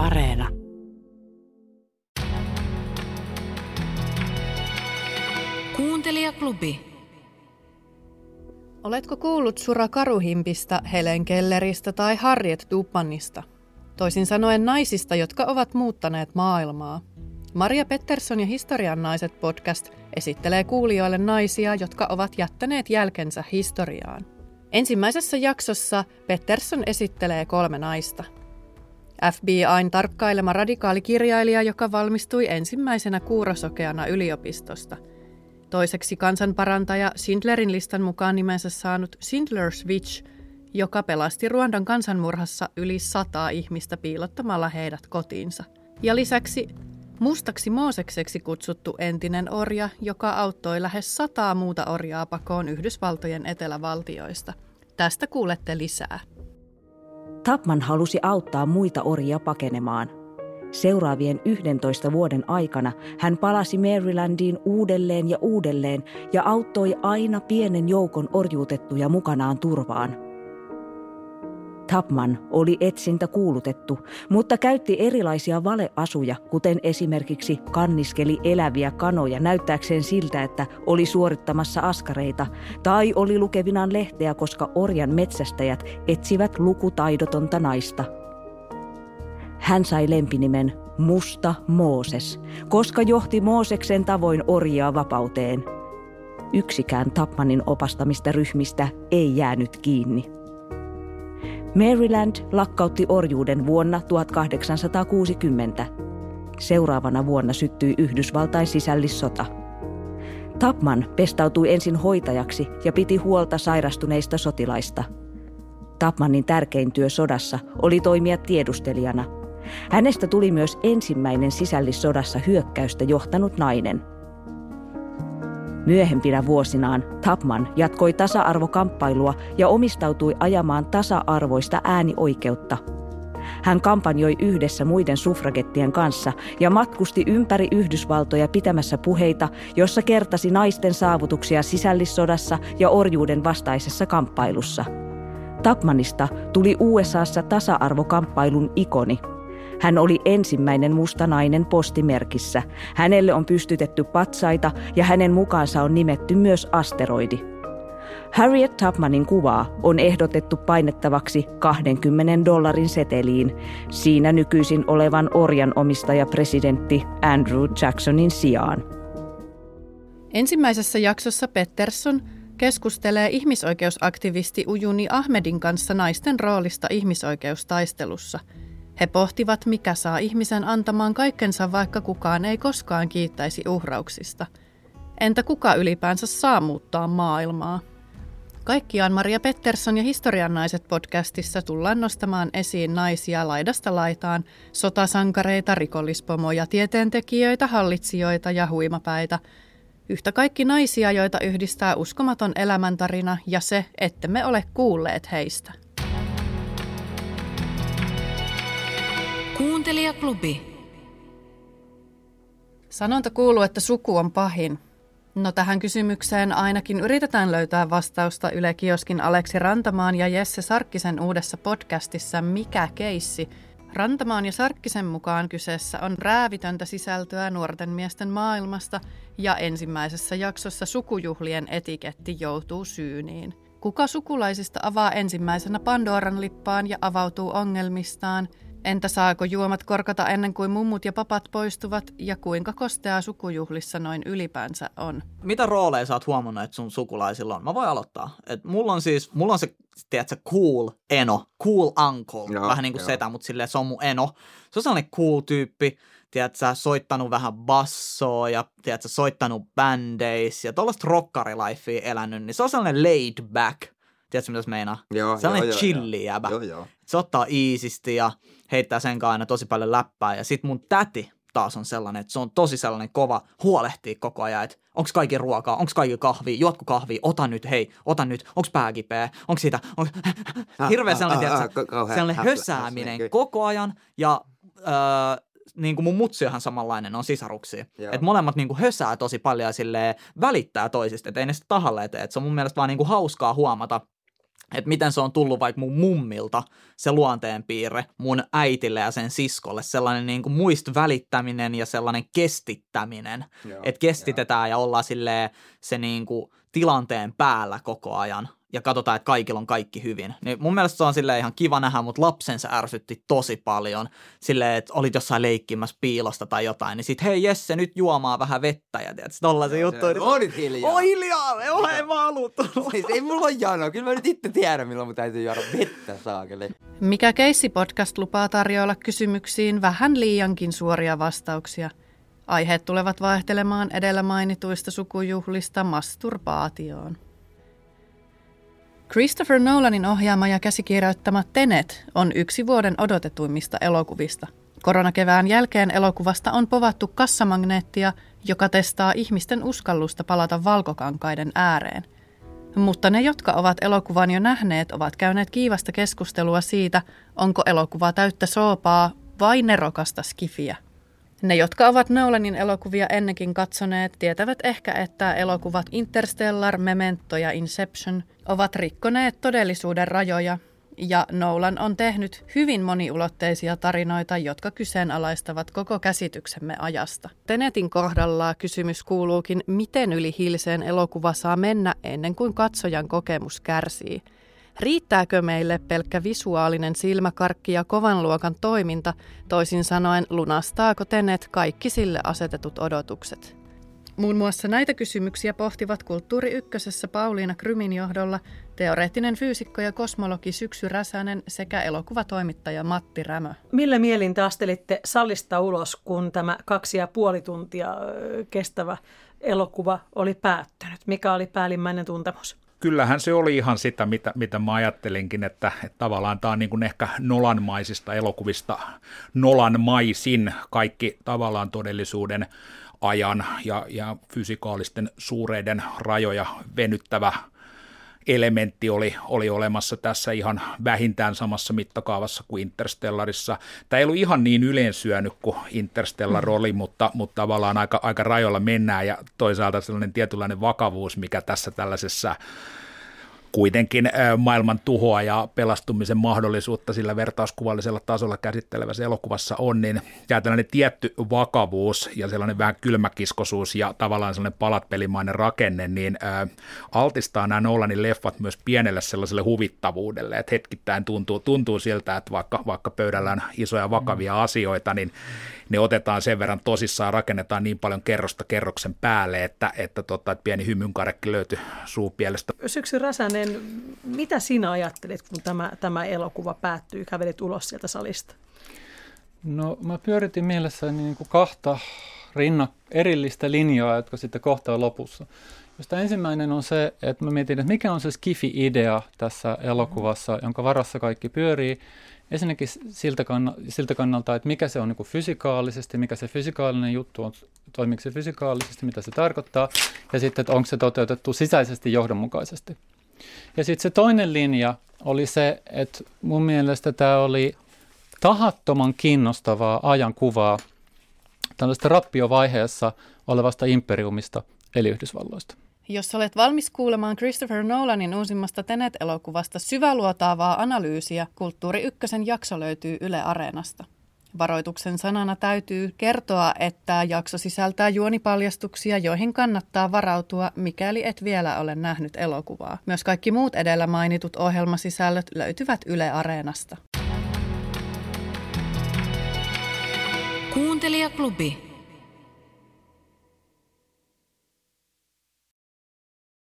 Areena. Kuuntelijaklubi. Oletko kuullut Sura Karuhimpistä, Helen Kelleristä tai Harriet Dupannista? Toisin sanoen naisista, jotka ovat muuttaneet maailmaa. Maria Pettersson ja Historian naiset podcast esittelee kuulijoille naisia, jotka ovat jättäneet jälkensä historiaan. Ensimmäisessä jaksossa Pettersson esittelee kolme naista. FBIn tarkkailema radikaalikirjailija, joka valmistui ensimmäisenä kuurosokeana yliopistosta. Toiseksi kansanparantaja Sindlerin listan mukaan nimensä saanut Sindler's Witch, joka pelasti Ruandan kansanmurhassa yli sataa ihmistä piilottamalla heidät kotiinsa. Ja lisäksi mustaksi Moosekseksi kutsuttu entinen orja, joka auttoi lähes sataa muuta orjaa pakoon Yhdysvaltojen etelävaltioista. Tästä kuulette lisää. Tapman halusi auttaa muita orjia pakenemaan. Seuraavien 11 vuoden aikana hän palasi Marylandiin uudelleen ja uudelleen ja auttoi aina pienen joukon orjuutettuja mukanaan turvaan – Tapman oli etsintä kuulutettu, mutta käytti erilaisia valeasuja, kuten esimerkiksi kanniskeli eläviä kanoja näyttääkseen siltä, että oli suorittamassa askareita, tai oli lukevinaan lehteä, koska orjan metsästäjät etsivät lukutaidotonta naista. Hän sai lempinimen Musta Mooses, koska johti Mooseksen tavoin orjaa vapauteen. Yksikään Tapmanin opastamista ryhmistä ei jäänyt kiinni. Maryland lakkautti orjuuden vuonna 1860. Seuraavana vuonna syttyi Yhdysvaltain sisällissota. Tapman pestautui ensin hoitajaksi ja piti huolta sairastuneista sotilaista. Tapmanin tärkein työ sodassa oli toimia tiedustelijana. Hänestä tuli myös ensimmäinen sisällissodassa hyökkäystä johtanut nainen – Myöhempinä vuosinaan Tapman jatkoi tasa-arvokamppailua ja omistautui ajamaan tasa-arvoista äänioikeutta. Hän kampanjoi yhdessä muiden suffragettien kanssa ja matkusti ympäri Yhdysvaltoja pitämässä puheita, jossa kertasi naisten saavutuksia sisällissodassa ja orjuuden vastaisessa kamppailussa. Tapmanista tuli USAssa tasa-arvokamppailun ikoni – hän oli ensimmäinen mustanainen postimerkissä. Hänelle on pystytetty patsaita ja hänen mukaansa on nimetty myös asteroidi. Harriet Tubmanin kuvaa on ehdotettu painettavaksi 20 dollarin seteliin, siinä nykyisin olevan orjan omistaja presidentti Andrew Jacksonin sijaan. Ensimmäisessä jaksossa Pettersson keskustelee ihmisoikeusaktivisti Ujuni Ahmedin kanssa naisten roolista ihmisoikeustaistelussa – he pohtivat, mikä saa ihmisen antamaan kaikkensa, vaikka kukaan ei koskaan kiittäisi uhrauksista. Entä kuka ylipäänsä saa muuttaa maailmaa? Kaikkiaan Maria Pettersson ja Historian naiset podcastissa tullaan nostamaan esiin naisia laidasta laitaan, sotasankareita, rikollispomoja, tieteentekijöitä, hallitsijoita ja huimapäitä. Yhtä kaikki naisia, joita yhdistää uskomaton elämäntarina ja se, että me ole kuulleet heistä. Kuuntelijaklubi. Sanonta kuuluu, että suku on pahin. No tähän kysymykseen ainakin yritetään löytää vastausta Yle Kioskin Aleksi Rantamaan ja Jesse Sarkkisen uudessa podcastissa Mikä keissi? Rantamaan ja Sarkkisen mukaan kyseessä on räävitöntä sisältöä nuorten miesten maailmasta ja ensimmäisessä jaksossa sukujuhlien etiketti joutuu syyniin. Kuka sukulaisista avaa ensimmäisenä Pandoran lippaan ja avautuu ongelmistaan – Entä saako juomat korkata ennen kuin mummut ja papat poistuvat ja kuinka kosteaa sukujuhlissa noin ylipäänsä on? Mitä rooleja sä oot huomannut, että sun sukulaisilla on? Mä voin aloittaa. Et mulla on siis, mulla on se, tiedätkö, cool eno, cool uncle, joo, vähän niin kuin setä, mutta silleen se on mun eno. Se on sellainen cool tyyppi, tiedätkö, soittanut vähän bassoa ja tiedätkö, soittanut bändeis ja tuollaista rockarilifea elänyt, niin se on sellainen laid back – Tiedätkö, mitä se meinaa? Joo, Sellainen joo, chilli jäbä. Joo, joo. Se ottaa iisisti ja heittää sen aina tosi paljon läppää. Ja sit mun täti taas on sellainen, että se on tosi sellainen kova huolehtii koko ajan, että onko kaikki ruokaa, onko kaikki kahvia, juotko kahvia, ota nyt, hei, ota nyt, onko pää kipeä, onko siitä, onko... hirveä sellainen, ah, ah, ah, sellainen hösääminen koko ajan ja öö, niin kuin mun mutsiahan samanlainen, on sisaruksia. Että molemmat niin kuin hösää tosi paljon ja välittää toisista, että ei ne sitä tahalle tee. Et se on mun mielestä vaan niin kuin hauskaa huomata, että miten se on tullut vaikka mun mummilta, se luonteenpiirre, mun äitille ja sen siskolle, sellainen niin kuin muist välittäminen ja sellainen kestittäminen, että kestitetään ja ollaan silleen se niin kuin tilanteen päällä koko ajan ja katsotaan, että kaikilla on kaikki hyvin. Niin mun mielestä se on sille ihan kiva nähdä, mutta lapsensa ärsytti tosi paljon. Silleen, että olit jossain leikkimässä piilosta tai jotain, niin sit hei Jesse, nyt juomaa vähän vettä ja tiedät, tollasen no, juttu. Niin, on hiljaa. Oi hiljaa, ole en mä ei, ei mulla ole janoa, kyllä mä nyt itse tiedän, milloin mun täytyy juoda vettä saakeli. Mikä Keissi podcast lupaa tarjoilla kysymyksiin vähän liiankin suoria vastauksia. Aiheet tulevat vaihtelemaan edellä mainituista sukujuhlista masturbaatioon. Christopher Nolanin ohjaama ja käsikirjoittama Tenet on yksi vuoden odotetuimmista elokuvista. Koronakevään jälkeen elokuvasta on povattu kassamagneettia, joka testaa ihmisten uskallusta palata valkokankaiden ääreen. Mutta ne, jotka ovat elokuvan jo nähneet, ovat käyneet kiivasta keskustelua siitä, onko elokuva täyttä soopaa vai nerokasta skifiä. Ne, jotka ovat Nolanin elokuvia ennenkin katsoneet, tietävät ehkä, että elokuvat Interstellar, Memento ja Inception ovat rikkoneet todellisuuden rajoja, ja Nolan on tehnyt hyvin moniulotteisia tarinoita, jotka kyseenalaistavat koko käsityksemme ajasta. Tenetin kohdalla kysymys kuuluukin, miten yli hilseen elokuva saa mennä ennen kuin katsojan kokemus kärsii – Riittääkö meille pelkkä visuaalinen silmäkarkki ja kovan luokan toiminta, toisin sanoen lunastaako Tenet kaikki sille asetetut odotukset? Muun muassa näitä kysymyksiä pohtivat Kulttuuri Ykkösessä Pauliina Krymin johdolla teoreettinen fyysikko ja kosmologi Syksy Räsänen sekä elokuvatoimittaja Matti Rämö. Millä mielin te astelitte salista ulos, kun tämä kaksi ja puoli tuntia kestävä elokuva oli päättynyt? Mikä oli päällimmäinen tuntemus? Kyllähän se oli ihan sitä, mitä, mitä mä ajattelinkin, että, että tavallaan tämä on niin kuin ehkä Nolanmaisista elokuvista Nolanmaisin kaikki tavallaan todellisuuden ajan ja, ja fysikaalisten suureiden rajoja venyttävä elementti oli, oli olemassa tässä ihan vähintään samassa mittakaavassa kuin Interstellarissa. Tämä ei ollut ihan niin yleensyönyt kuin Interstellar mm. oli, mutta, mutta tavallaan aika, aika rajoilla mennään ja toisaalta sellainen tietynlainen vakavuus, mikä tässä tällaisessa kuitenkin maailman tuhoa ja pelastumisen mahdollisuutta sillä vertauskuvallisella tasolla käsittelevässä elokuvassa on, niin jää tällainen tietty vakavuus ja sellainen vähän kylmäkiskosuus ja tavallaan sellainen palatpelimainen rakenne, niin altistaa nämä Nolanin leffat myös pienelle sellaiselle huvittavuudelle, että hetkittäin tuntuu, tuntuu siltä, että vaikka, vaikka pöydällä on isoja vakavia mm. asioita, niin ne otetaan sen verran tosissaan, rakennetaan niin paljon kerrosta kerroksen päälle, että, että, tota, että pieni hymynkarekki löytyi suupielestä. Syksy Räsänen, mitä sinä ajattelit, kun tämä, tämä elokuva päättyy, kävelit ulos sieltä salista? No mä pyöritin mielessäni niin kuin kahta rinna, erillistä linjaa, jotka sitten kohtaa lopussa. Josta ensimmäinen on se, että mä mietin, että mikä on se skifi-idea tässä elokuvassa, jonka varassa kaikki pyörii. Ensinnäkin siltä, kann- siltä kannalta, että mikä se on niin fysikaalisesti, mikä se fysikaalinen juttu on, toimiiko se fysikaalisesti, mitä se tarkoittaa, ja sitten, että onko se toteutettu sisäisesti johdonmukaisesti. Ja sitten se toinen linja oli se, että mun mielestä tämä oli tahattoman kiinnostavaa ajankuvaa tällaista rappiovaiheessa olevasta imperiumista, eli Yhdysvalloista. Jos olet valmis kuulemaan Christopher Nolanin uusimmasta Tenet-elokuvasta syväluotaavaa analyysiä, Kulttuuri Ykkösen jakso löytyy Yle Areenasta. Varoituksen sanana täytyy kertoa, että jakso sisältää juonipaljastuksia, joihin kannattaa varautua, mikäli et vielä ole nähnyt elokuvaa. Myös kaikki muut edellä mainitut ohjelmasisällöt löytyvät Yle Areenasta. Kuuntelijaklubi.